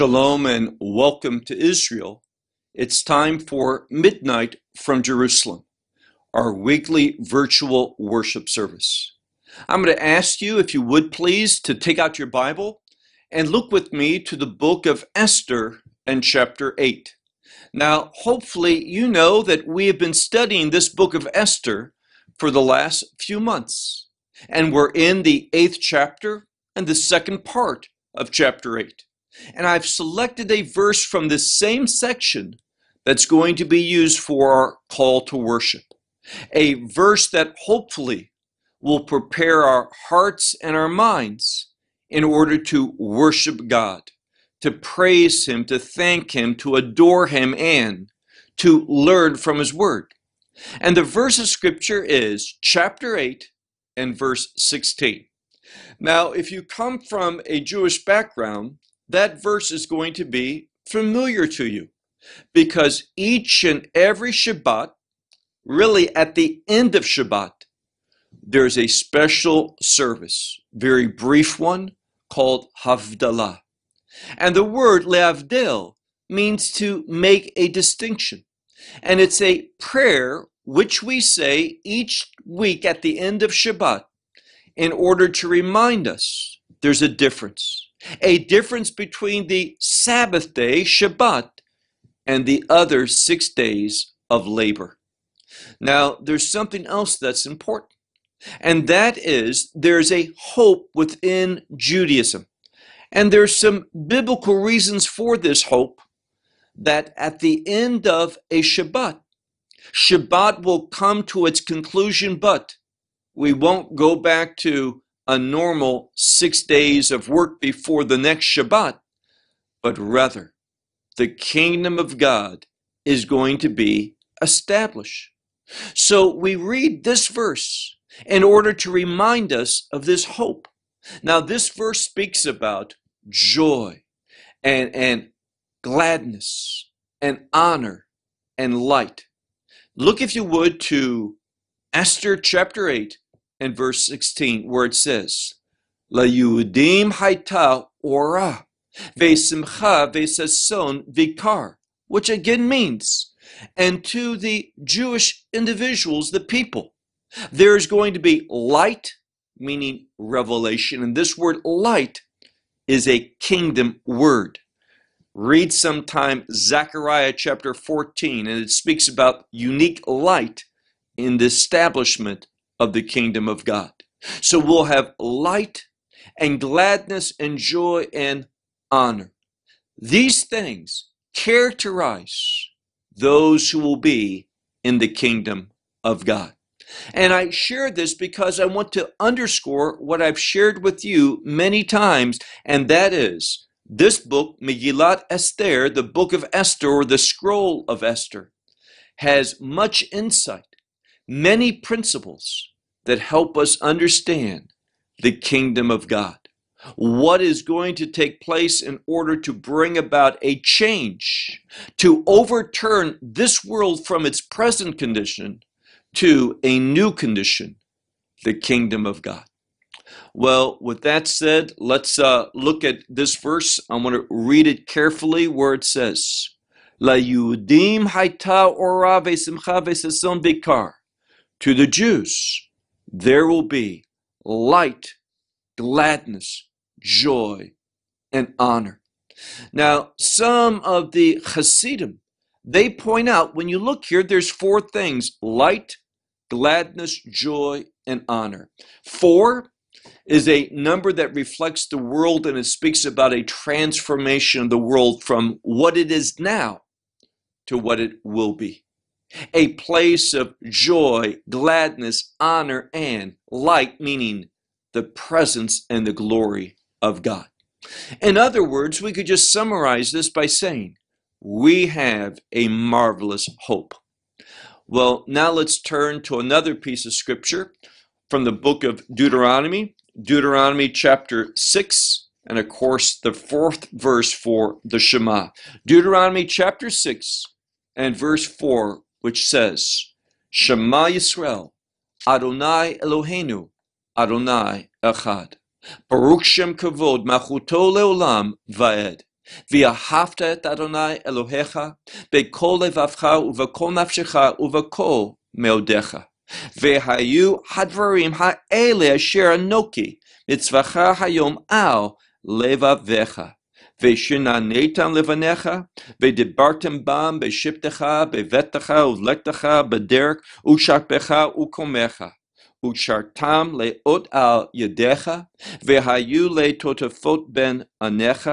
Shalom and welcome to Israel. It's time for Midnight from Jerusalem, our weekly virtual worship service. I'm going to ask you, if you would please, to take out your Bible and look with me to the book of Esther and chapter 8. Now, hopefully, you know that we have been studying this book of Esther for the last few months, and we're in the eighth chapter and the second part of chapter 8. And I've selected a verse from this same section that's going to be used for our call to worship. A verse that hopefully will prepare our hearts and our minds in order to worship God, to praise Him, to thank Him, to adore Him, and to learn from His Word. And the verse of Scripture is chapter 8 and verse 16. Now, if you come from a Jewish background, that verse is going to be familiar to you because each and every Shabbat, really at the end of Shabbat, there's a special service, very brief one called Havdalah. And the word leavdel means to make a distinction. And it's a prayer which we say each week at the end of Shabbat in order to remind us there's a difference a difference between the Sabbath day, Shabbat, and the other six days of labor. Now, there's something else that's important, and that is there's a hope within Judaism. And there's some biblical reasons for this hope that at the end of a Shabbat, Shabbat will come to its conclusion, but we won't go back to a normal six days of work before the next Shabbat, but rather the kingdom of God is going to be established. So we read this verse in order to remind us of this hope. Now, this verse speaks about joy and, and gladness and honor and light. Look, if you would, to Esther chapter 8 and verse 16, where it says, La Yudim Haita Ora, Vesimcha Vesason Vikar, which again means, and to the Jewish individuals, the people, there is going to be light, meaning revelation. And this word light is a kingdom word. Read sometime Zechariah chapter 14, and it speaks about unique light in the establishment of the kingdom of God. So we'll have light and gladness and joy and honor. These things characterize those who will be in the kingdom of God. And I share this because I want to underscore what I've shared with you many times, and that is this book, Megillat Esther, the book of Esther, or the scroll of Esther, has much insight, many principles that help us understand the kingdom of God. What is going to take place in order to bring about a change, to overturn this world from its present condition to a new condition, the kingdom of God. Well, with that said, let's uh, look at this verse. I want to read it carefully where it says, La Yudim Haita Ora Vesimcha Vesason Bikar. To the Jews, there will be light, gladness, joy, and honor. Now, some of the Hasidim, they point out when you look here, there's four things light, gladness, joy, and honor. Four is a number that reflects the world and it speaks about a transformation of the world from what it is now to what it will be a place of joy, gladness, honor, and light, meaning the presence and the glory of God. In other words, we could just summarize this by saying, we have a marvelous hope. Well, now let's turn to another piece of scripture from the book of Deuteronomy, Deuteronomy chapter 6, and of course the fourth verse for the Shema. Deuteronomy chapter 6 and verse 4 which says, Shema Yisrael, Adonai Eloheinu, Adonai Echad. Baruch Shem Kavod, Machuto Leolam Vaed. ואהבת את אדוני אלוהיך בכל לבבך ובכל נפשך ובכל מאודיך. והיו הדברים האלה אשר אנוכי מצווך היום על לבביך. ושננתם לבניך, ודיברתם בם בשבתך, בביתך ובלכתך, בדרך, ושרפך וקומך. ושרתם לאות על ידיך, והיו לטוטפות בין עניך,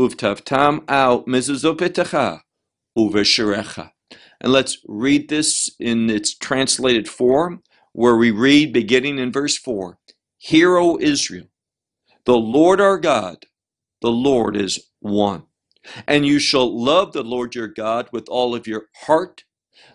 וכתבתם על מזוזותיך ובשיריך. And let's read this in its translated form, where we read beginning in verse 4 Hear, O Israel, the Lord our God, the Lord is one. And you shall love the Lord your God with all of your heart,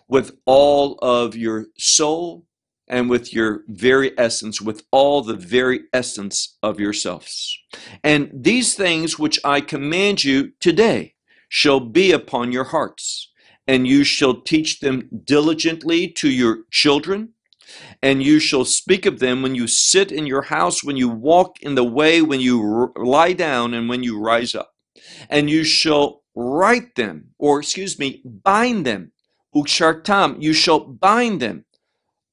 with all of your soul, and with your very essence, with all the very essence of yourselves. And these things which I command you today shall be upon your hearts, and you shall teach them diligently to your children, and you shall speak of them when you sit in your house, when you walk in the way, when you lie down, and when you rise up. And you shall write them, or excuse me, bind them. Ukshartam, you shall bind them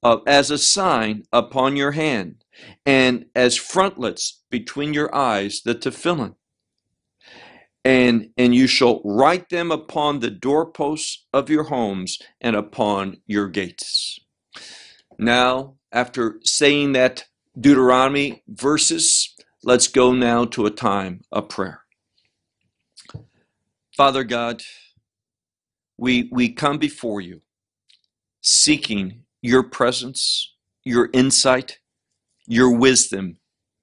uh, as a sign upon your hand, and as frontlets between your eyes, the tefillin. And, and you shall write them upon the doorposts of your homes and upon your gates. Now, after saying that Deuteronomy verses, let's go now to a time of prayer. Father God, we, we come before you seeking your presence, your insight, your wisdom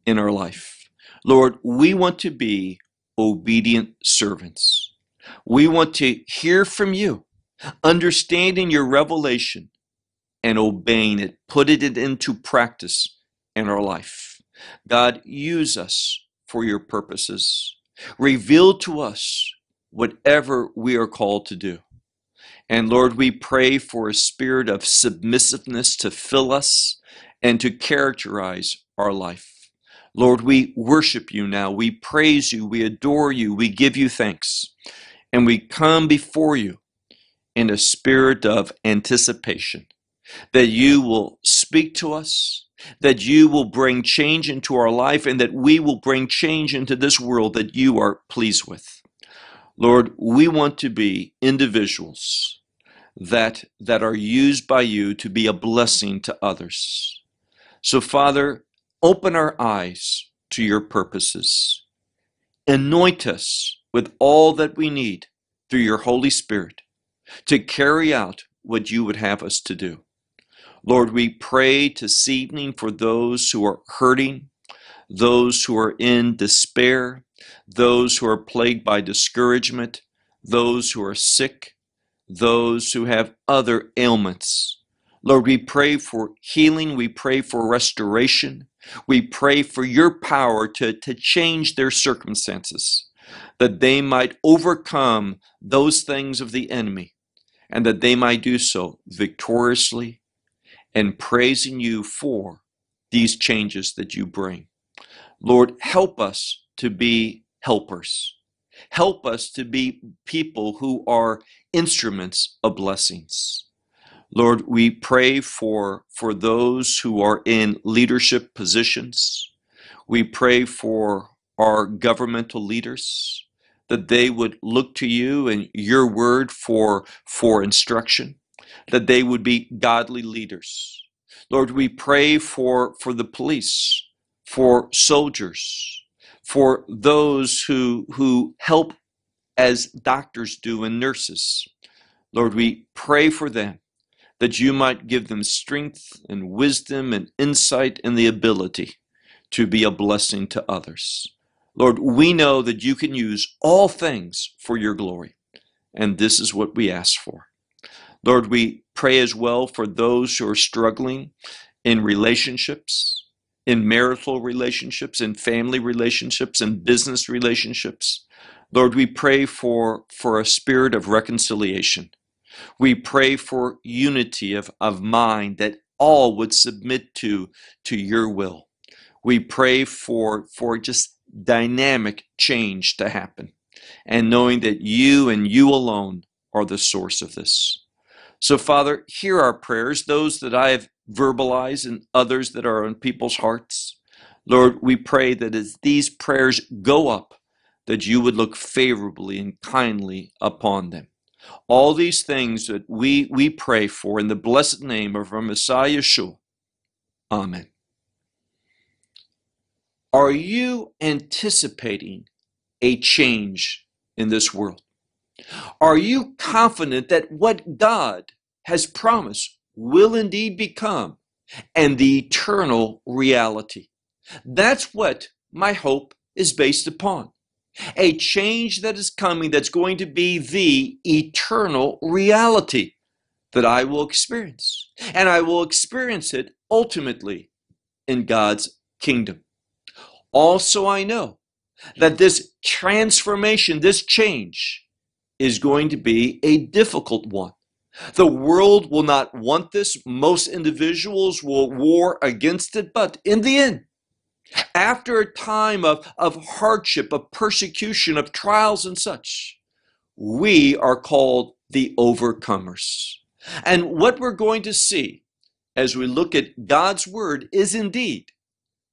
in our life. Lord, we want to be obedient servants. We want to hear from you, understanding your revelation and obeying it, putting it into practice in our life. God, use us for your purposes. Reveal to us whatever we are called to do. And Lord, we pray for a spirit of submissiveness to fill us and to characterize our life. Lord, we worship you now. We praise you. We adore you. We give you thanks. And we come before you in a spirit of anticipation that you will speak to us, that you will bring change into our life, and that we will bring change into this world that you are pleased with. Lord, we want to be individuals that that are used by you to be a blessing to others. So Father, open our eyes to your purposes. Anoint us with all that we need through your Holy Spirit to carry out what you would have us to do. Lord, we pray this evening for those who are hurting, those who are in despair, those who are plagued by discouragement, those who are sick, those who have other ailments. Lord, we pray for healing. We pray for restoration. We pray for your power to, to change their circumstances, that they might overcome those things of the enemy, and that they might do so victoriously and praising you for these changes that you bring. Lord, help us to be helpers. Help us to be people who are instruments of blessings. Lord, we pray for, for those who are in leadership positions. We pray for our governmental leaders that they would look to you and your word for, for instruction, that they would be godly leaders. Lord, we pray for, for the police, for soldiers, for those who, who help as doctors do and nurses. Lord, we pray for them that you might give them strength and wisdom and insight and the ability to be a blessing to others. Lord, we know that you can use all things for your glory, and this is what we ask for. Lord, we pray as well for those who are struggling in relationships, in marital relationships, in family relationships, in business relationships. Lord, we pray for, for a spirit of reconciliation. We pray for unity of, of mind that all would submit to, to your will. We pray for, for just dynamic change to happen. and knowing that you and you alone are the source of this. So, Father, hear our prayers, those that I have verbalized and others that are on people's hearts. Lord, we pray that as these prayers go up, that you would look favorably and kindly upon them. All these things that we, we pray for in the blessed name of our Messiah Yeshua. Amen. Are you anticipating a change in this world? Are you confident that what God has promised will indeed become and the eternal reality? That's what my hope is based upon. A change that is coming that's going to be the eternal reality that I will experience. And I will experience it ultimately in God's kingdom. Also, I know that this transformation, this change, is going to be a difficult one. The world will not want this. Most individuals will war against it. But in the end, after a time of, of hardship, of persecution, of trials and such, we are called the overcomers. And what we're going to see as we look at God's word is indeed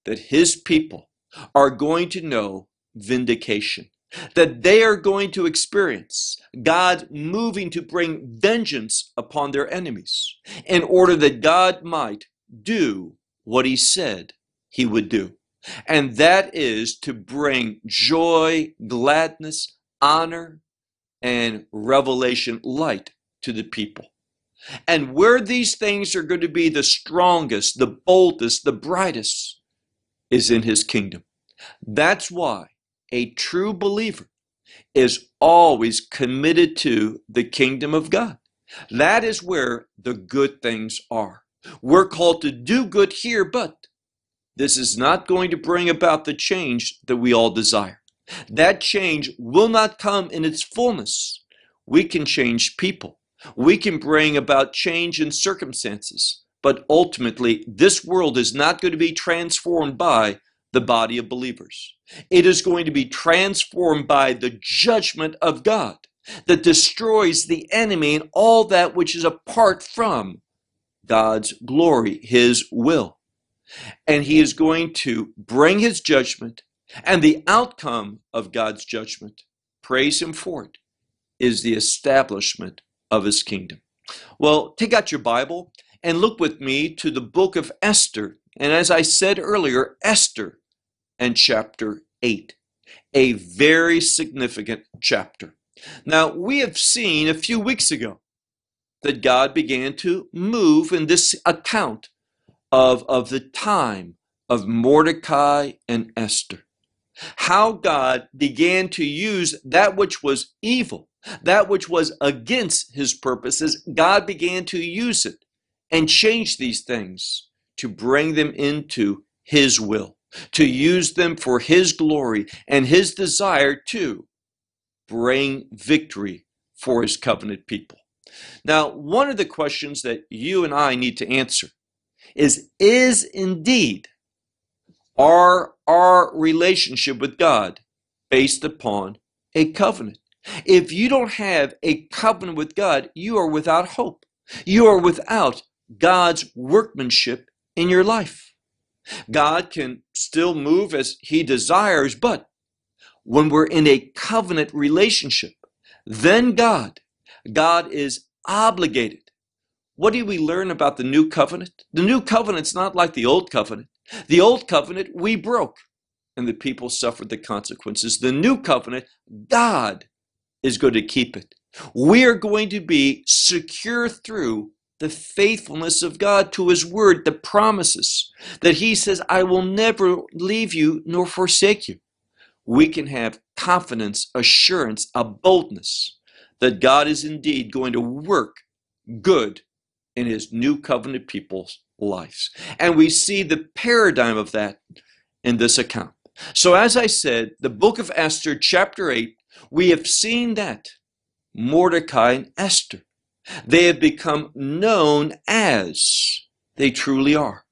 that his people are going to know vindication, that they are going to experience God moving to bring vengeance upon their enemies in order that God might do what he said he would do. And that is to bring joy, gladness, honor, and revelation light to the people. And where these things are going to be the strongest, the boldest, the brightest is in his kingdom. That's why a true believer is always committed to the kingdom of God. That is where the good things are. We're called to do good here, but this is not going to bring about the change that we all desire. That change will not come in its fullness. We can change people. We can bring about change in circumstances. But ultimately, this world is not going to be transformed by the body of believers. It is going to be transformed by the judgment of God that destroys the enemy and all that which is apart from God's glory, His will. And He is going to bring His judgment, and the outcome of God's judgment, praise Him for it, is the establishment of His kingdom. Well, take out your Bible and look with me to the book of Esther. And as I said earlier, Esther and chapter 8, a very significant chapter. Now, we have seen a few weeks ago that God began to move in this account of, of the time of Mordecai and Esther. How God began to use that which was evil, that which was against his purposes, God began to use it and change these things to bring them into his will to use them for His glory and His desire to bring victory for His covenant people. Now, one of the questions that you and I need to answer is Is indeed our, our relationship with God based upon a covenant? If you don't have a covenant with God, you are without hope. You are without God's workmanship in your life. God can still move as he desires, but when we're in a covenant relationship, then God, God is obligated. What do we learn about the new covenant? The new covenant's not like the old covenant. The old covenant we broke and the people suffered the consequences. The new covenant, God is going to keep it. We are going to be secure through the faithfulness of God to His Word, the promises that He says, I will never leave you nor forsake you. We can have confidence, assurance, a boldness that God is indeed going to work good in His new covenant people's lives. And we see the paradigm of that in this account. So, as I said, the book of Esther, chapter 8, we have seen that Mordecai and Esther they have become known as they truly are.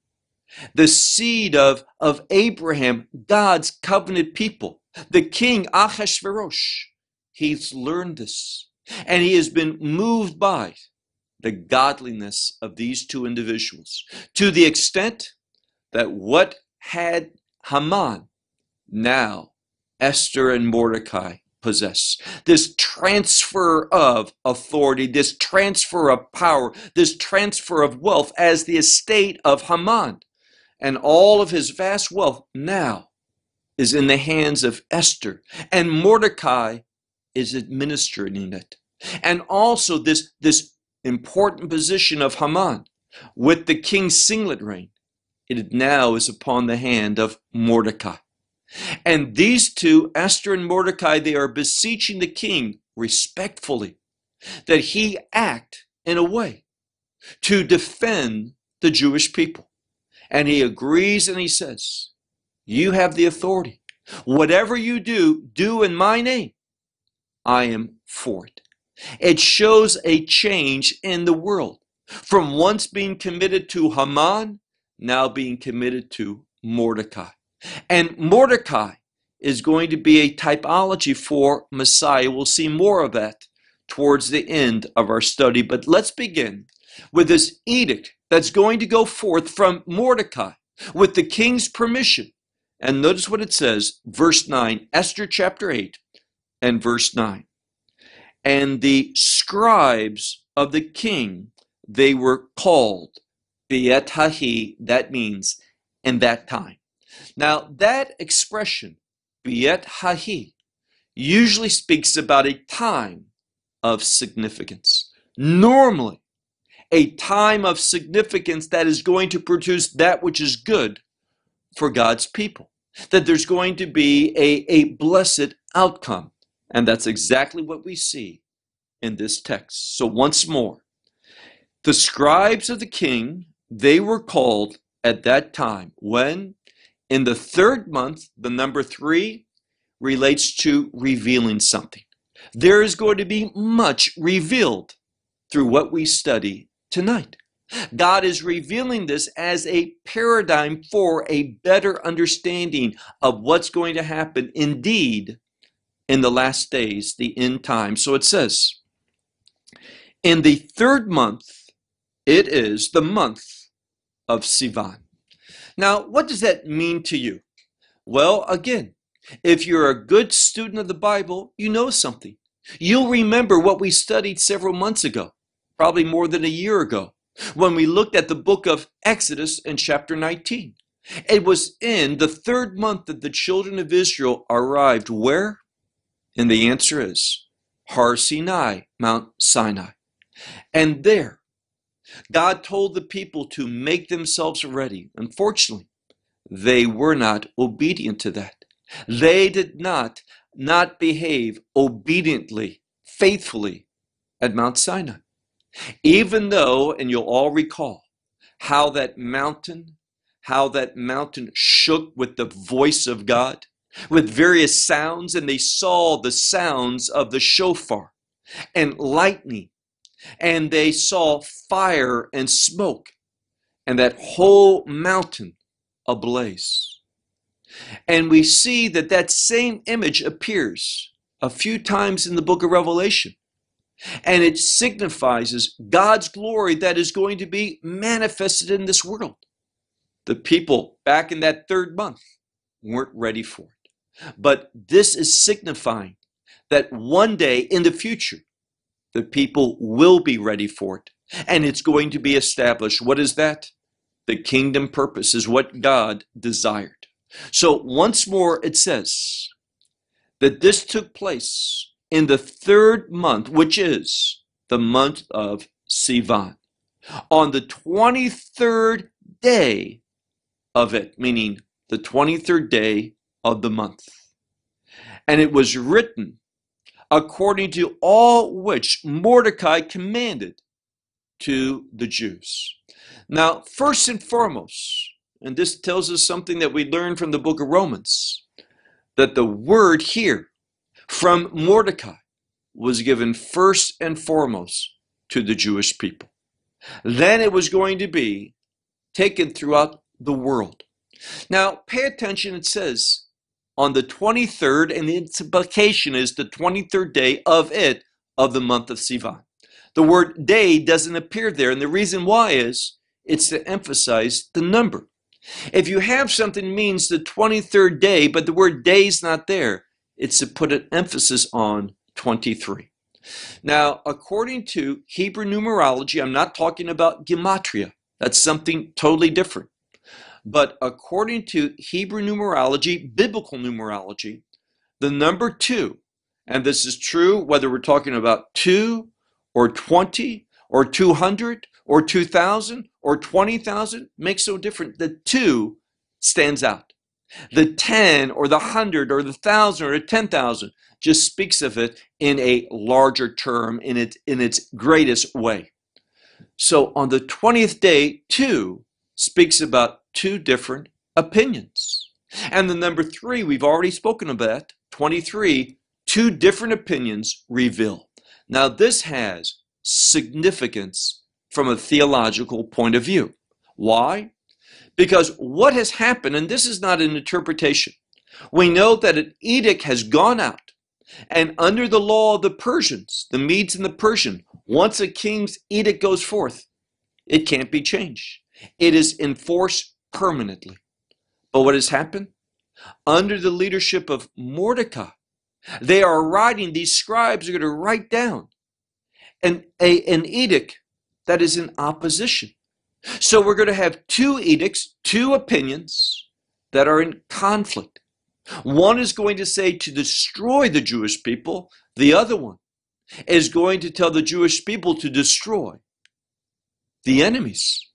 The seed of, of Abraham, God's covenant people, the king Ahasuerus, he's learned this and he has been moved by the godliness of these two individuals to the extent that what had Haman now Esther and Mordecai possess. This transfer of authority, this transfer of power, this transfer of wealth as the estate of Haman. And all of his vast wealth now is in the hands of Esther. And Mordecai is administering it. And also this, this important position of Haman with the king's signet ring. It now is upon the hand of Mordecai. And these two, Esther and Mordecai, they are beseeching the king respectfully that he act in a way to defend the Jewish people. And he agrees and he says, You have the authority. Whatever you do, do in my name. I am for it. It shows a change in the world from once being committed to Haman, now being committed to Mordecai. And Mordecai is going to be a typology for Messiah. We'll see more of that towards the end of our study. But let's begin with this edict that's going to go forth from Mordecai with the king's permission. And notice what it says, verse 9, Esther chapter 8 and verse 9. And the scribes of the king, they were called Biet Hahi, that means in that time. Now, that expression, Biet Hahi, usually speaks about a time of significance. Normally, a time of significance that is going to produce that which is good for God's people. That there's going to be a, a blessed outcome. And that's exactly what we see in this text. So, once more, the scribes of the king, they were called at that time when in the third month, the number three relates to revealing something. There is going to be much revealed through what we study tonight. God is revealing this as a paradigm for a better understanding of what's going to happen indeed in the last days, the end time. So it says, in the third month, it is the month of Sivan. Now, what does that mean to you? Well, again, if you're a good student of the Bible, you know something. You'll remember what we studied several months ago, probably more than a year ago, when we looked at the book of Exodus in chapter 19. It was in the third month that the children of Israel arrived where? And the answer is Har Sinai, Mount Sinai. And there, God told the people to make themselves ready. Unfortunately, they were not obedient to that. They did not not behave obediently, faithfully at Mount Sinai. Even though, and you'll all recall how that mountain, how that mountain shook with the voice of God, with various sounds, and they saw the sounds of the shofar and lightning and they saw fire and smoke, and that whole mountain ablaze. And we see that that same image appears a few times in the book of Revelation. And it signifies God's glory that is going to be manifested in this world. The people back in that third month weren't ready for it. But this is signifying that one day in the future, the people will be ready for it. And it's going to be established. What is that? The kingdom purpose is what God desired. So once more, it says that this took place in the third month, which is the month of Sivan. On the 23rd day of it, meaning the 23rd day of the month. And it was written according to all which Mordecai commanded to the Jews. Now, first and foremost, and this tells us something that we learned from the book of Romans, that the word here from Mordecai was given first and foremost to the Jewish people. Then it was going to be taken throughout the world. Now, pay attention, it says, on the 23rd, and its implication is the 23rd day of it, of the month of Sivan. The word day doesn't appear there, and the reason why is it's to emphasize the number. If you have something means the 23rd day, but the word day is not there, it's to put an emphasis on 23. Now, according to Hebrew numerology, I'm not talking about gematria. That's something totally different. But according to Hebrew numerology, biblical numerology, the number two, and this is true whether we're talking about two or 20 or 200 or 2,000 or 20,000, makes no difference. The two stands out. The 10 or the 100 or the 1,000 or the 10,000 just speaks of it in a larger term, in its, in its greatest way. So on the 20th day, two speaks about two different opinions. And the number three, we've already spoken about, 23, two different opinions reveal. Now, this has significance from a theological point of view. Why? Because what has happened, and this is not an interpretation, we know that an edict has gone out, and under the law of the Persians, the Medes and the Persian, once a king's edict goes forth, it can't be changed. It is enforced permanently. But what has happened? Under the leadership of Mordecai, they are writing, these scribes are going to write down an, a, an edict that is in opposition. So we're going to have two edicts, two opinions that are in conflict. One is going to say to destroy the Jewish people, the other one is going to tell the Jewish people to destroy the enemies.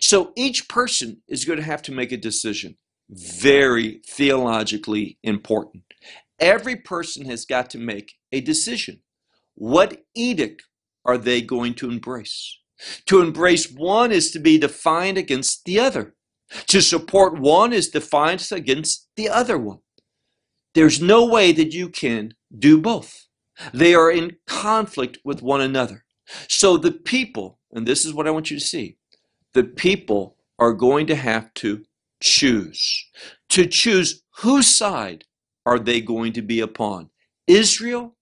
So each person is going to have to make a decision. Very theologically important. Every person has got to make a decision. What edict are they going to embrace? To embrace one is to be defined against the other. To support one is defiance against the other one. There's no way that you can do both. They are in conflict with one another. So the people, and this is what I want you to see, the people are going to have to choose. To choose whose side are they going to be upon? Israel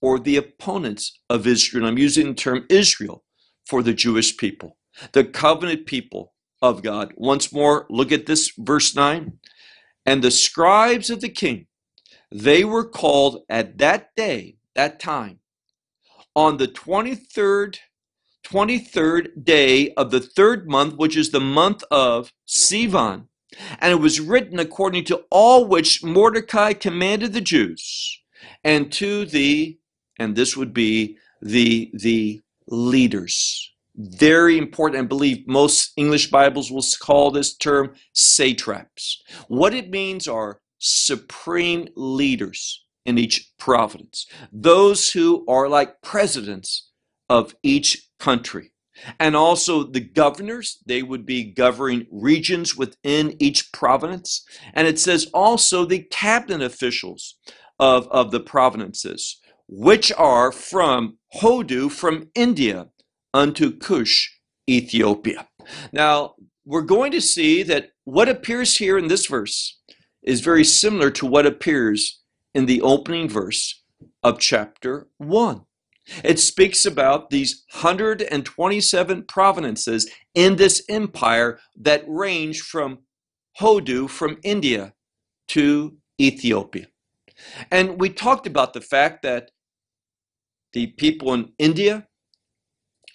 or the opponents of Israel. I'm using the term Israel for the Jewish people, the covenant people of God. Once more, look at this verse 9. And the scribes of the king, they were called at that day, that time, on the 23rd 23rd day of the third month, which is the month of Sivan. And it was written according to all which Mordecai commanded the Jews, and to the and this would be the the leaders. Very important. I believe most English Bibles will call this term satraps. What it means are supreme leaders in each province, those who are like presidents of each country. And also the governors, they would be governing regions within each province. And it says also the cabinet officials of, of the provinces which are from Hodu, from India, unto Cush, Ethiopia. Now, we're going to see that what appears here in this verse is very similar to what appears in the opening verse of chapter 1. It speaks about these 127 provinces in this empire that range from Hodu, from India, to Ethiopia. And we talked about the fact that the people in India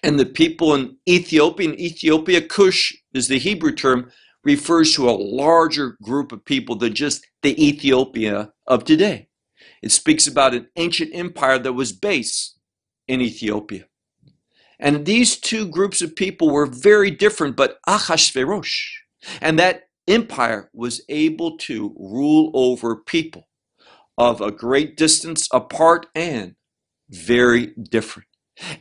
and the people in Ethiopia. In Ethiopia, Cush is the Hebrew term, refers to a larger group of people than just the Ethiopia of today. It speaks about an ancient empire that was based in Ethiopia. And these two groups of people were very different, but Achashverosh. And that empire was able to rule over people of a great distance apart and very different.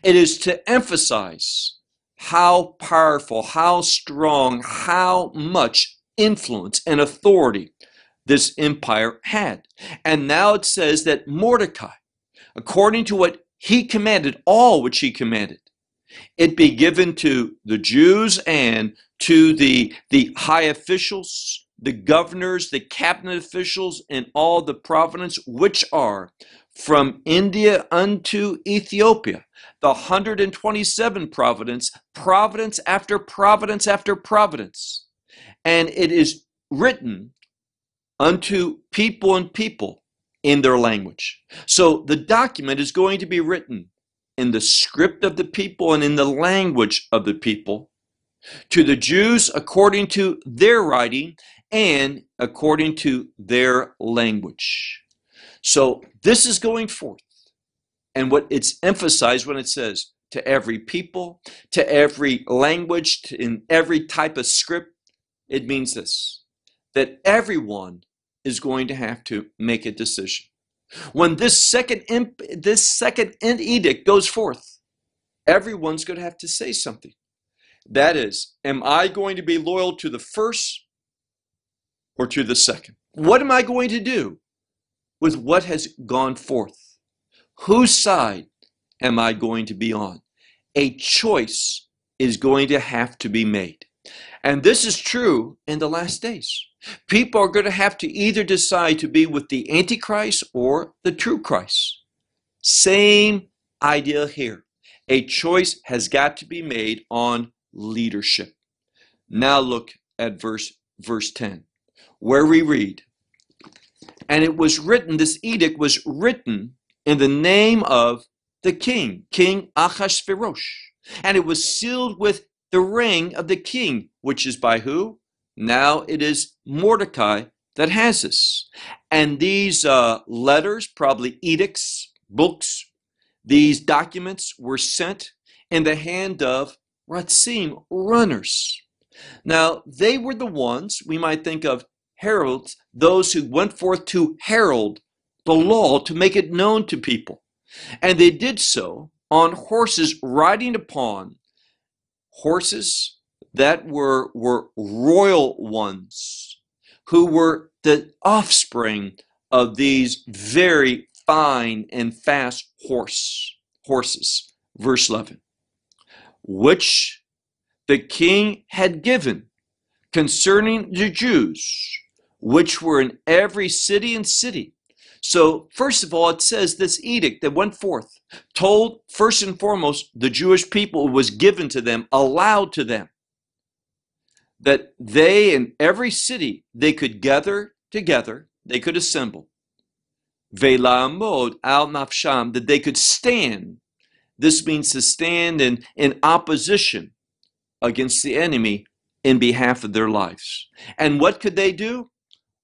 It is to emphasize how powerful, how strong, how much influence and authority this empire had. And now it says that Mordecai, according to what he commanded, all which he commanded, it be given to the Jews and to the, the high officials, the governors, the cabinet officials and all the province, which are from India unto Ethiopia, the 127 providence, providence after providence after providence. And it is written unto people and people in their language. So the document is going to be written in the script of the people and in the language of the people to the Jews according to their writing and according to their language. So this is going forth. And what it's emphasized when it says to every people, to every language, to, in every type of script, it means this that everyone is going to have to make a decision. When this second imp, this second edict goes forth, everyone's going to have to say something. That is, am I going to be loyal to the first or to the second? What am I going to do with what has gone forth? Whose side am I going to be on? A choice is going to have to be made. And this is true in the last days. People are going to have to either decide to be with the Antichrist or the true Christ. Same idea here. A choice has got to be made on leadership. Now look at verse verse 10 where we read and it was written this edict was written in the name of the king king Ahasuerus and it was sealed with the ring of the king which is by who now it is Mordecai that has this and these uh, letters probably edicts books these documents were sent in the hand of Ratzim, runners. Now, they were the ones we might think of heralds, those who went forth to herald the law to make it known to people. And they did so on horses riding upon horses that were, were royal ones who were the offspring of these very fine and fast horse horses. Verse 11 which the king had given concerning the Jews, which were in every city and city. So, first of all, it says this edict that went forth told, first and foremost, the Jewish people was given to them, allowed to them, that they in every city they could gather together, they could assemble. Velamod al nafsham, that they could stand this means to stand in, in opposition against the enemy in behalf of their lives. And what could they do?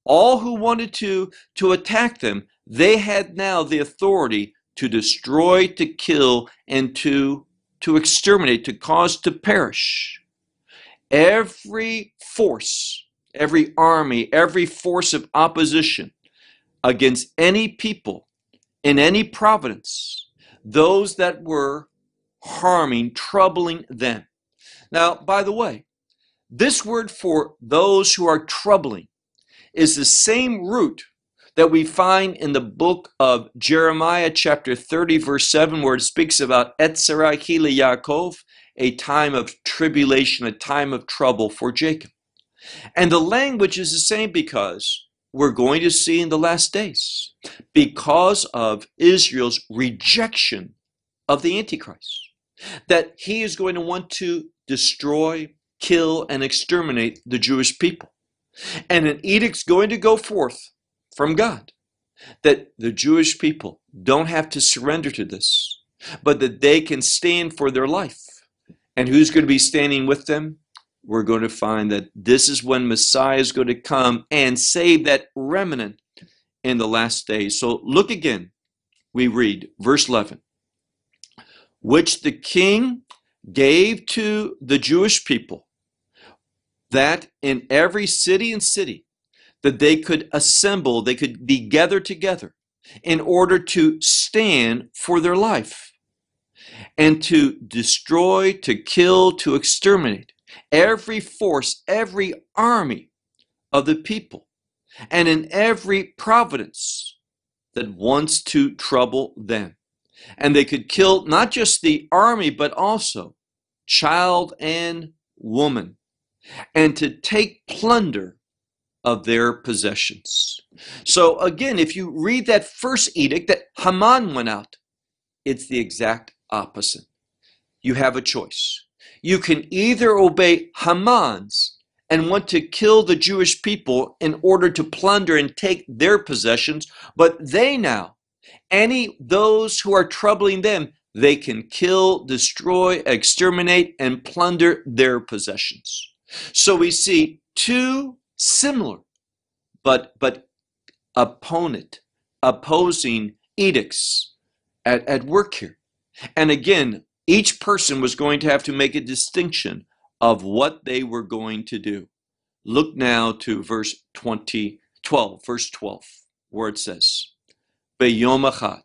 All who wanted to, to attack them, they had now the authority to destroy, to kill, and to, to exterminate, to cause to perish. Every force, every army, every force of opposition against any people in any providence those that were harming, troubling them. Now, by the way, this word for those who are troubling is the same root that we find in the book of Jeremiah, chapter 30, verse 7, where it speaks about Etzerah Yaakov, a time of tribulation, a time of trouble for Jacob. And the language is the same because we're going to see in the last days because of Israel's rejection of the Antichrist. That he is going to want to destroy, kill, and exterminate the Jewish people. And an edict's going to go forth from God that the Jewish people don't have to surrender to this, but that they can stand for their life. And who's going to be standing with them? we're going to find that this is when Messiah is going to come and save that remnant in the last days. So look again. We read verse 11, which the king gave to the Jewish people that in every city and city that they could assemble, they could be gathered together in order to stand for their life and to destroy, to kill, to exterminate every force, every army of the people, and in every providence that wants to trouble them. And they could kill not just the army, but also child and woman, and to take plunder of their possessions. So again, if you read that first edict that Haman went out, it's the exact opposite. You have a choice. You can either obey Haman's and want to kill the Jewish people in order to plunder and take their possessions, but they now, any those who are troubling them, they can kill, destroy, exterminate, and plunder their possessions. So we see two similar but but opponent opposing edicts at, at work here. And again, each person was going to have to make a distinction of what they were going to do. Look now to verse 20, 12, verse 12, where it says, Beyom.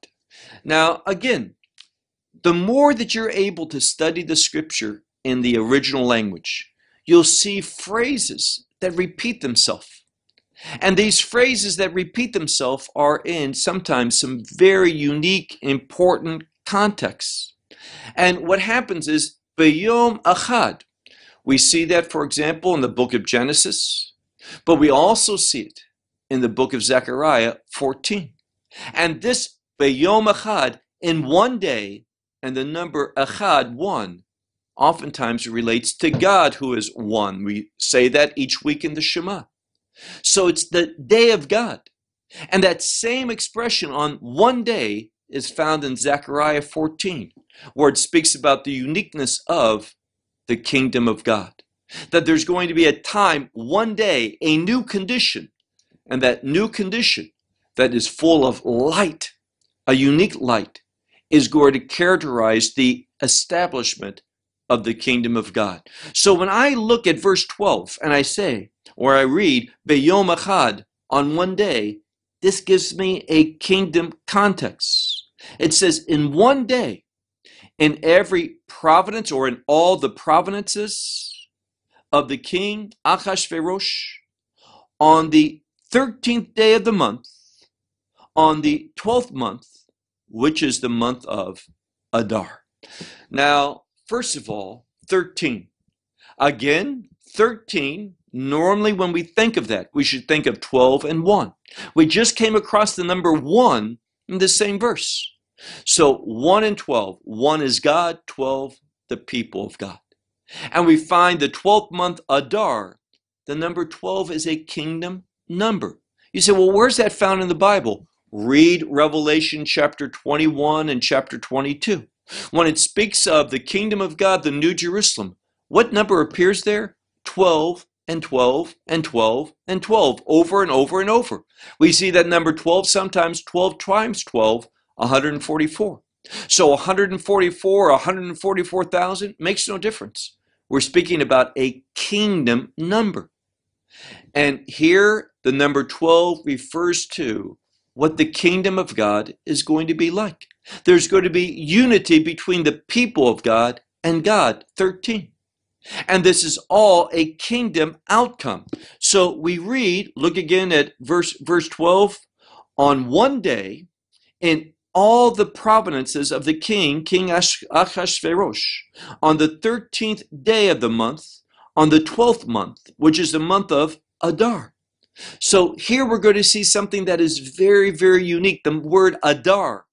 Now, again, the more that you're able to study the scripture in the original language, you'll see phrases that repeat themselves. And these phrases that repeat themselves are in sometimes some very unique, important contexts. And what happens is, Beyom Achad. We see that, for example, in the book of Genesis, but we also see it in the book of Zechariah 14. And this Beyom Achad, in one day, and the number Achad, one, oftentimes relates to God who is one. We say that each week in the Shema. So it's the day of God. And that same expression on one day is found in Zechariah 14, where it speaks about the uniqueness of the kingdom of God. That there's going to be a time, one day, a new condition, and that new condition that is full of light, a unique light, is going to characterize the establishment of the kingdom of God. So when I look at verse 12 and I say, or I read, Beyom Achad, on one day, this gives me a kingdom context. It says, in one day, in every providence or in all the providences of the king Achashverosh, on the 13th day of the month, on the 12th month, which is the month of Adar. Now, first of all, 13. Again, 13, normally when we think of that, we should think of 12 and 1. We just came across the number 1 in the same verse. So 1 and 12, 1 is God, 12 the people of God. And we find the 12th month Adar, the number 12 is a kingdom number. You say, well, where's that found in the Bible? Read Revelation chapter 21 and chapter 22. When it speaks of the kingdom of God, the New Jerusalem, what number appears there? 12 and 12 and 12 and 12 over and over and over. We see that number 12 sometimes 12 times 12, 144. So 144 144,000 makes no difference. We're speaking about a kingdom number. And here the number 12 refers to what the kingdom of God is going to be like. There's going to be unity between the people of God and God. 13. And this is all a kingdom outcome. So we read, look again at verse, verse 12. On one day, in all the provinces of the king, King Achashverosh, on the 13th day of the month, on the 12th month, which is the month of Adar. So here we're going to see something that is very, very unique. The word Adar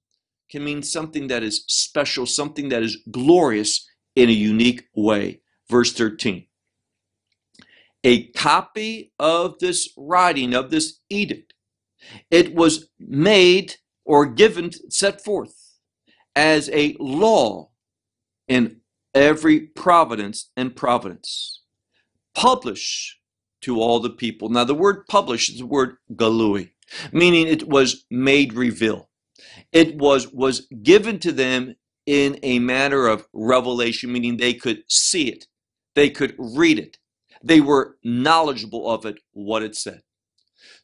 can mean something that is special, something that is glorious in a unique way. Verse 13. A copy of this writing, of this edict, it was made or given, set forth as a law in every providence and providence. Publish to all the people. Now, the word publish is the word galui, meaning it was made reveal. It was, was given to them in a manner of revelation, meaning they could see it, they could read it, they were knowledgeable of it, what it said.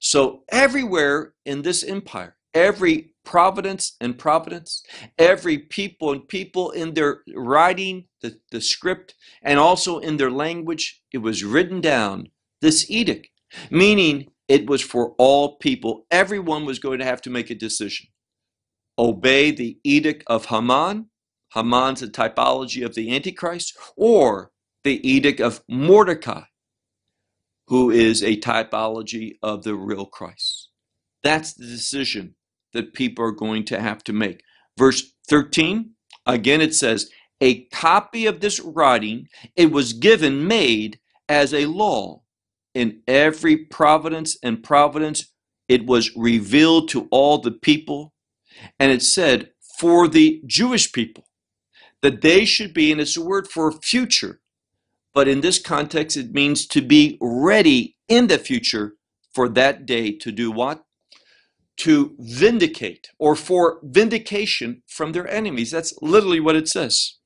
So, everywhere in this empire, every providence and providence, every people and people in their writing, the, the script, and also in their language, it was written down this edict, meaning it was for all people. Everyone was going to have to make a decision. Obey the edict of Haman. Haman's a typology of the Antichrist, or the edict of Mordecai. who is a typology of the real Christ. That's the decision that people are going to have to make. Verse 13, again it says, A copy of this writing, it was given, made as a law in every providence and providence. It was revealed to all the people. And it said, for the Jewish people, that they should be, and it's a word for future, but in this context, it means to be ready in the future for that day to do what? To vindicate or for vindication from their enemies. That's literally what it says.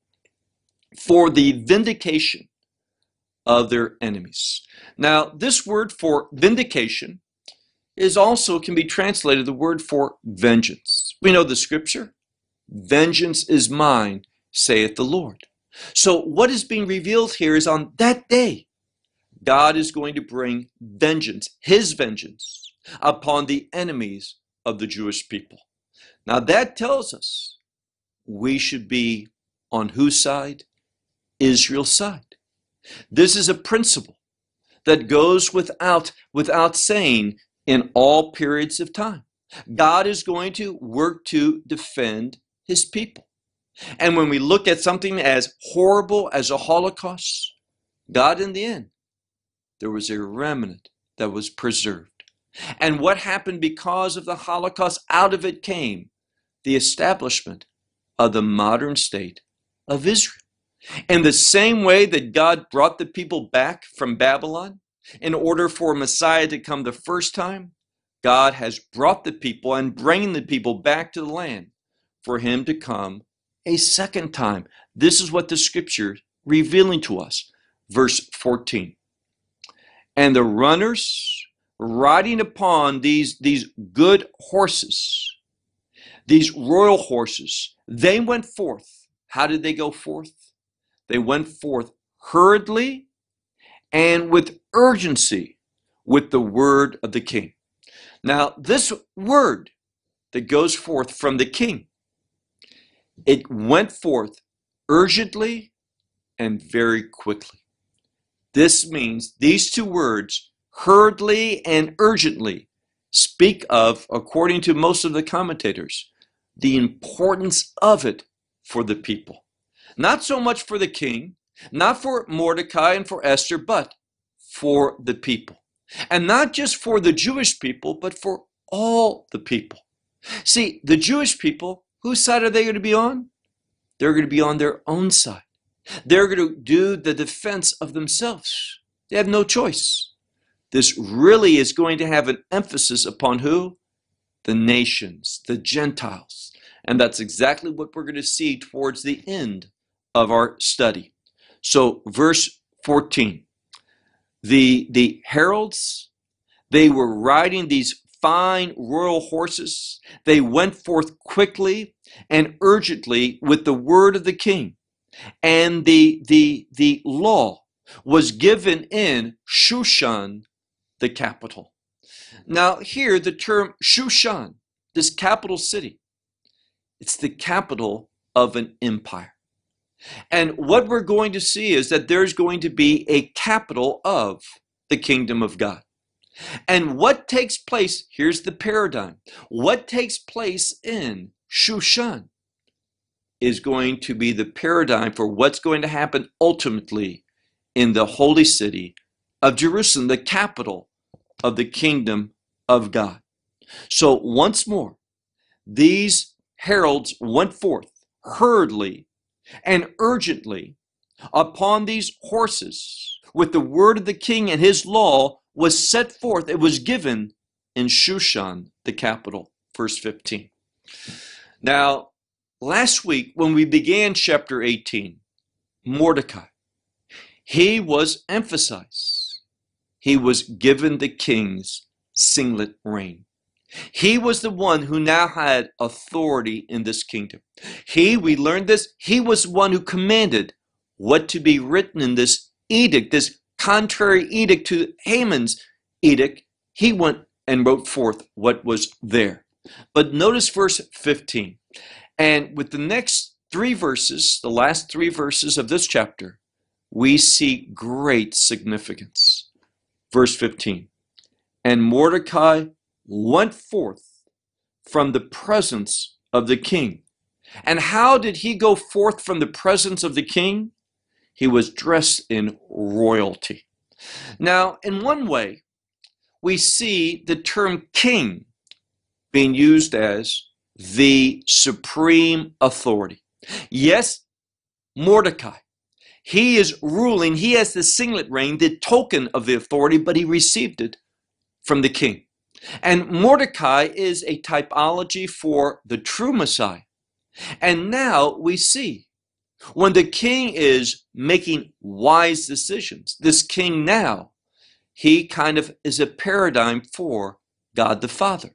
For the vindication of their enemies. Now, this word for vindication is also can be translated the word for vengeance. We know the scripture, vengeance is mine, saith the Lord. So, what is being revealed here is on that day, God is going to bring vengeance, his vengeance, upon the enemies of the Jewish people. Now, that tells us we should be on whose side? Israel's side. This is a principle that goes without, without saying in all periods of time. God is going to work to defend his people. And when we look at something as horrible as a Holocaust, God, in the end, there was a remnant that was preserved. And what happened because of the Holocaust? Out of it came the establishment of the modern state of Israel. In the same way that God brought the people back from Babylon in order for Messiah to come the first time, God has brought the people and bringing the people back to the land for him to come a second time. This is what the scripture revealing to us. Verse 14. And the runners riding upon these, these good horses, these royal horses, they went forth. How did they go forth? They went forth hurriedly and with urgency with the word of the king. Now, this word that goes forth from the king it went forth urgently and very quickly. This means these two words, hurriedly and urgently, speak of, according to most of the commentators, the importance of it for the people. Not so much for the king, not for Mordecai and for Esther, but for the people. And not just for the Jewish people, but for all the people. See, the Jewish people Whose side are they going to be on? They're going to be on their own side. They're going to do the defense of themselves. They have no choice. This really is going to have an emphasis upon who? The nations, the Gentiles. And that's exactly what we're going to see towards the end of our study. So, verse 14 the, the heralds, they were riding these fine royal horses. They went forth quickly and urgently with the word of the king. And the, the, the law was given in Shushan, the capital. Now, here, the term Shushan, this capital city, it's the capital of an empire. And what we're going to see is that there's going to be a capital of the kingdom of God. And what takes place, here's the paradigm. What takes place in Shushan is going to be the paradigm for what's going to happen ultimately in the holy city of Jerusalem, the capital of the kingdom of God. So once more, these heralds went forth hurriedly and urgently upon these horses with the word of the king and his law was set forth, it was given in Shushan, the capital. Verse 15. Now, last week when we began chapter 18, Mordecai, he was emphasized. He was given the king's signet ring. He was the one who now had authority in this kingdom. He, we learned this, he was one who commanded what to be written in this edict, this contrary edict to Haman's edict, he went and wrote forth what was there. But notice verse 15. And with the next three verses, the last three verses of this chapter, we see great significance. Verse 15. And Mordecai went forth from the presence of the king. And how did he go forth from the presence of the king? He was dressed in royalty. Now, in one way, we see the term king being used as the supreme authority. Yes, Mordecai. He is ruling, he has the signet ring, the token of the authority, but he received it from the king. And Mordecai is a typology for the true Messiah. And now we see when the king is making wise decisions, this king now, he kind of is a paradigm for God the Father.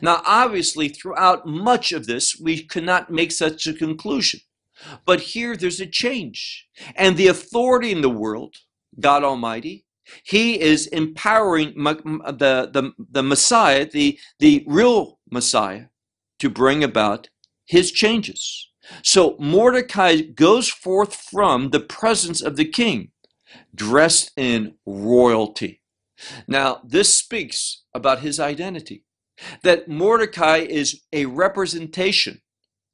Now, obviously, throughout much of this, we cannot make such a conclusion. But here there's a change. And the authority in the world, God Almighty, He is empowering the, the, the Messiah, the, the real Messiah, to bring about His changes. So Mordecai goes forth from the presence of the king, dressed in royalty. Now, this speaks about his identity that Mordecai is a representation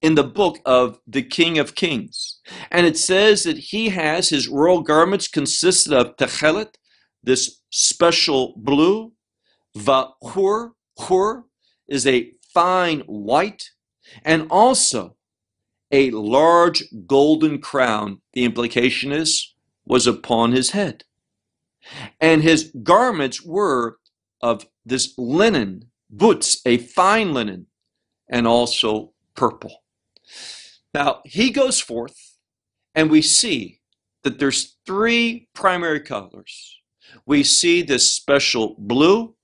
in the book of the King of Kings. And it says that he has his royal garments consisted of techelet, this special blue, vahur, hur is a fine white, and also a large golden crown, the implication is, was upon his head. And his garments were of this linen boots, a fine linen, and also purple. Now, he goes forth, and we see that there's three primary colors. We see this special blue.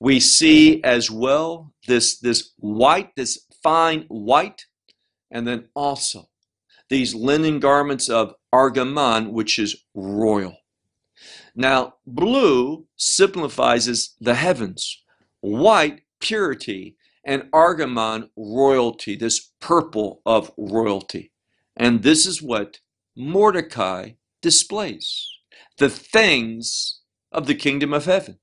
We see as well this, this white, this fine white, and then also these linen garments of argaman, which is royal. Now, blue signifies the heavens, white purity, and argaman royalty, this purple of royalty. And this is what Mordecai displays the things of the kingdom of heaven,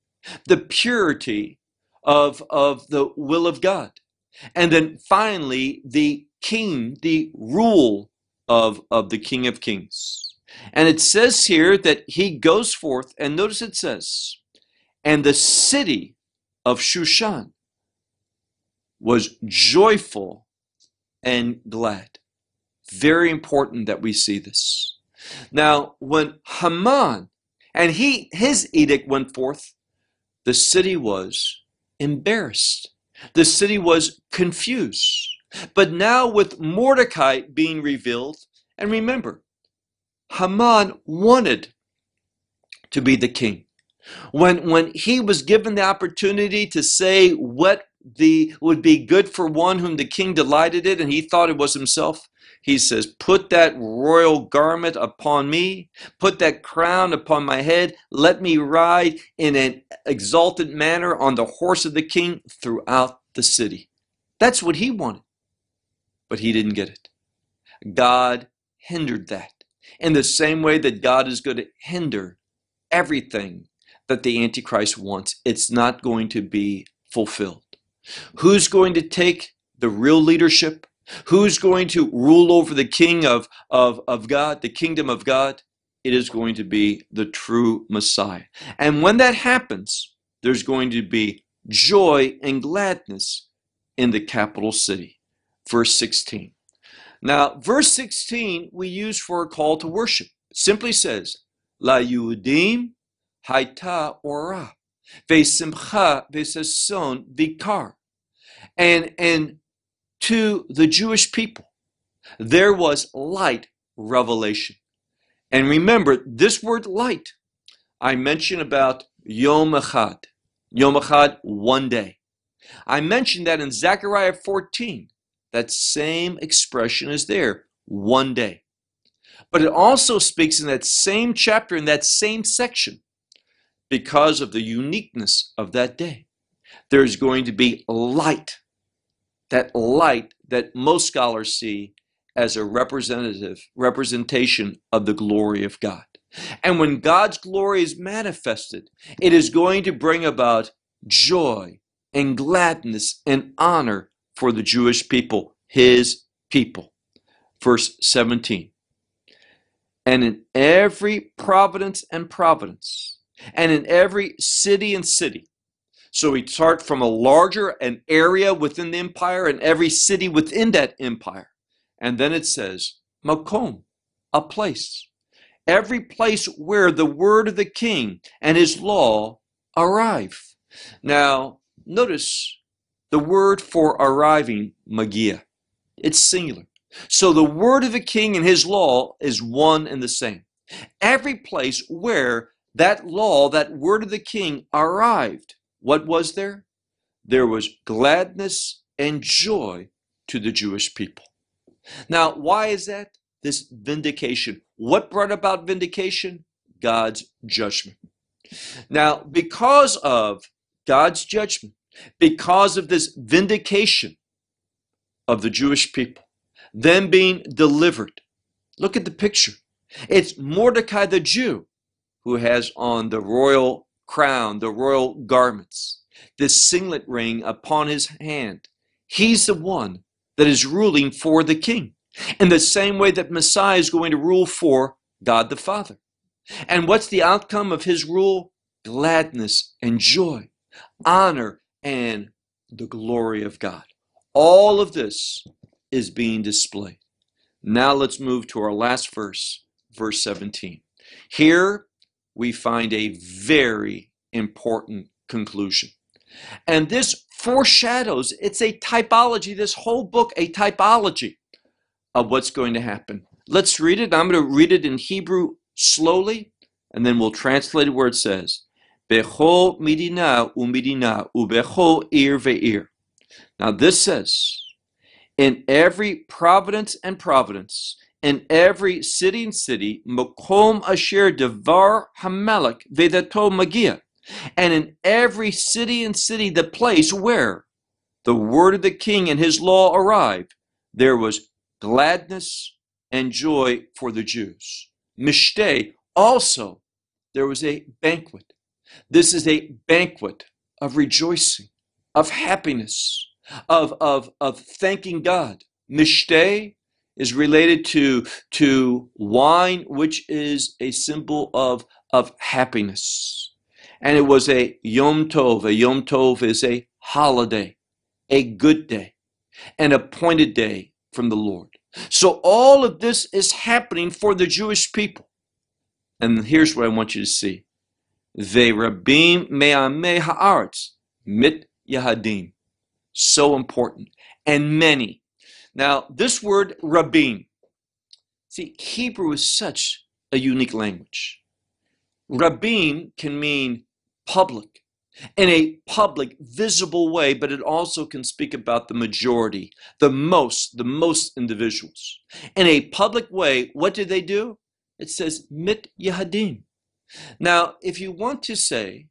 the purity of, of the will of God. And then finally, the king, the rule of, of the King of Kings. And it says here that he goes forth, and notice it says, and the city of Shushan was joyful and glad. Very important that we see this. Now, when Haman and he his edict went forth, the city was embarrassed. The city was confused. But now with Mordecai being revealed, and remember, Haman wanted to be the king. When, when he was given the opportunity to say what the would be good for one whom the king delighted in, and he thought it was himself, he says, Put that royal garment upon me, put that crown upon my head, let me ride in an exalted manner on the horse of the king throughout the city. That's what he wanted. But he didn't get it. God hindered that in the same way that God is going to hinder everything that the Antichrist wants, it's not going to be fulfilled. Who's going to take the real leadership? Who's going to rule over the king of, of, of God, the kingdom of God? It is going to be the true Messiah. And when that happens, there's going to be joy and gladness in the capital city. Verse 16. Now, verse 16 we use for a call to worship. It simply says, La Yudim Haita ora. Vikar. And, and to the Jewish people, there was light revelation. And remember, this word light, I mentioned about Yom Echad. Yom Echad, one day. I mentioned that in Zechariah 14, that same expression is there, one day. But it also speaks in that same chapter, in that same section, because of the uniqueness of that day. There's going to be light, that light that most scholars see as a representative representation of the glory of God. And when God's glory is manifested, it is going to bring about joy and gladness and honor for the Jewish people, his people. Verse 17. And in every providence and providence, and in every city and city. So we start from a larger an area within the empire and every city within that empire. And then it says, Makom, a place. Every place where the word of the king and his law arrive. Now, notice the word for arriving, magia. It's singular. So the word of the king and his law is one and the same. Every place where that law, that word of the king arrived, what was there? There was gladness and joy to the Jewish people. Now, why is that? This vindication. What brought about vindication? God's judgment. Now, because of God's judgment, because of this vindication of the Jewish people, them being delivered, look at the picture. It's Mordecai the Jew who has on the royal crown, the royal garments, the signet ring upon his hand. He's the one that is ruling for the king in the same way that Messiah is going to rule for God the Father. And what's the outcome of his rule? Gladness and joy, honor and the glory of God. All of this is being displayed. Now let's move to our last verse, verse 17. Here we find a very important conclusion. And this foreshadows, it's a typology, this whole book, a typology of what's going to happen. Let's read it. I'm going to read it in Hebrew slowly, and then we'll translate it where it says, Becho midina umidina ubecho ir ve'ir. Now this says, in every providence and providence, in every city and city, makom asher devar hamelech vedato magia, and in every city and city, the place where the word of the king and his law arrived, there was gladness and joy for the Jews. Mishteh, also, there was a banquet. This is a banquet of rejoicing, of happiness, of, of, of thanking God. Mishteh is related to, to wine, which is a symbol of, of happiness. And it was a Yom Tov. A Yom Tov is a holiday, a good day, an appointed day from the Lord. So all of this is happening for the Jewish people. And here's what I want you to see. Ve'rabim me'amei ha'aretz mit yahadim. So important. And many. Now, this word rabim. See, Hebrew is such a unique language. Rabim can mean public in a public, visible way, but it also can speak about the majority, the most, the most individuals. In a public way, what did they do? It says mit yahadim. Now, if you want to say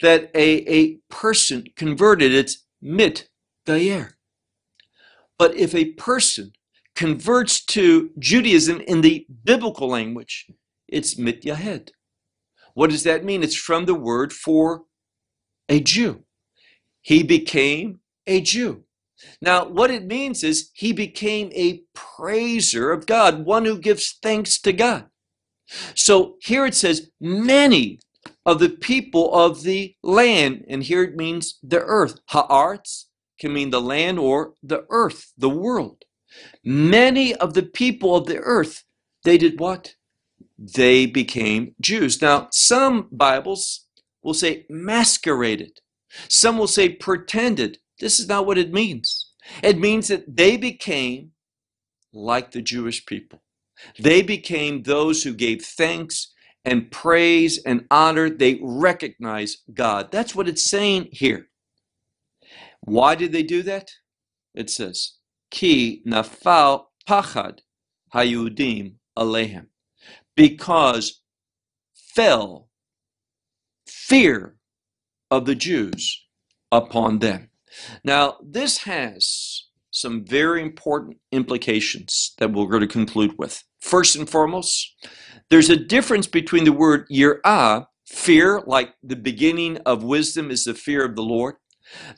that a, a person converted, it's mit gayer. But if a person converts to Judaism in the biblical language, it's mit yahed. What does that mean? It's from the word for a Jew. He became a Jew. Now, what it means is he became a praiser of God, one who gives thanks to God. So here it says, many of the people of the land, and here it means the earth. Ha'arts can mean the land or the earth, the world. Many of the people of the earth, they did what? They became Jews. Now, some Bibles will say masqueraded. Some will say pretended. This is not what it means. It means that they became like the Jewish people. They became those who gave thanks and praise and honor. They recognize God. That's what it's saying here. Why did they do that? It says, Ki nafal pachad hayudim alehem. Because fell fear of the Jews upon them. Now, this has some very important implications that we're going to conclude with. First and foremost, there's a difference between the word yirah, fear, like the beginning of wisdom is the fear of the Lord.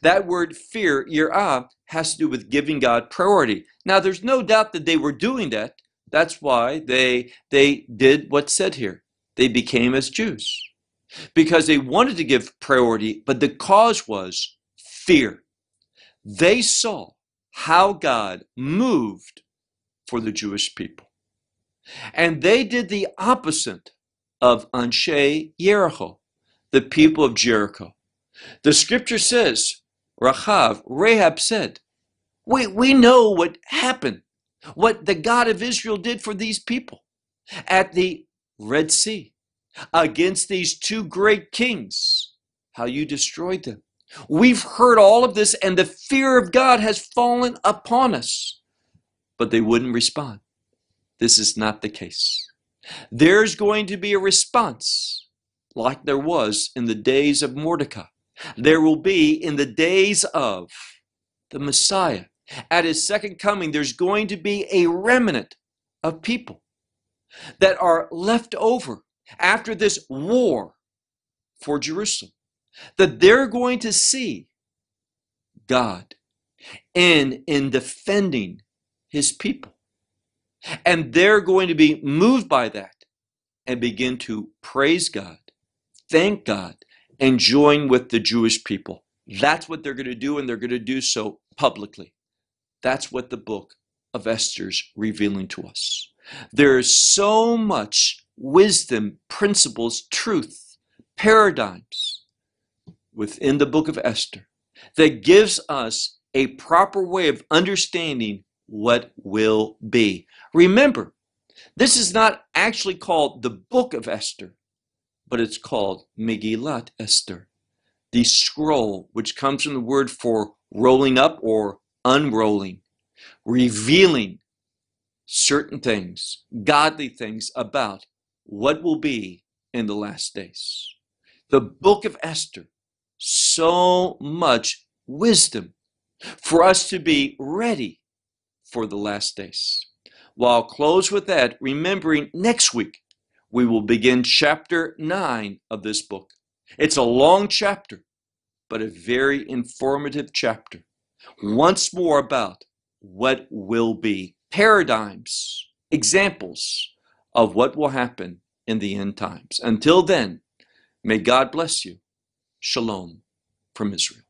That word fear, yirah, has to do with giving God priority. Now, there's no doubt that they were doing that. That's why they, they did what's said here. They became as Jews because they wanted to give priority, but the cause was fear. They saw how God moved for the Jewish people. And they did the opposite of Anshe Jericho, the people of Jericho. The scripture says, Rahav, Rahab said, we, we know what happened, what the God of Israel did for these people at the Red Sea against these two great kings, how you destroyed them. We've heard all of this, and the fear of God has fallen upon us. But they wouldn't respond. This is not the case. There's going to be a response like there was in the days of Mordecai. There will be in the days of the Messiah. At his second coming, there's going to be a remnant of people that are left over after this war for Jerusalem. That they're going to see God in, in defending his people. And they're going to be moved by that and begin to praise God, thank God, and join with the Jewish people. That's what they're going to do, and they're going to do so publicly. That's what the book of Esther's revealing to us. There is so much wisdom, principles, truth, paradigms within the book of Esther that gives us a proper way of understanding what will be. Remember, this is not actually called the book of Esther, but it's called Megillat Esther, the scroll, which comes from the word for rolling up or unrolling, revealing certain things, godly things about what will be in the last days. The book of Esther, so much wisdom for us to be ready for the last days. Well, I'll close with that, remembering next week we will begin chapter 9 of this book. It's a long chapter, but a very informative chapter. Once more about what will be paradigms, examples of what will happen in the end times. Until then, may God bless you. Shalom from Israel.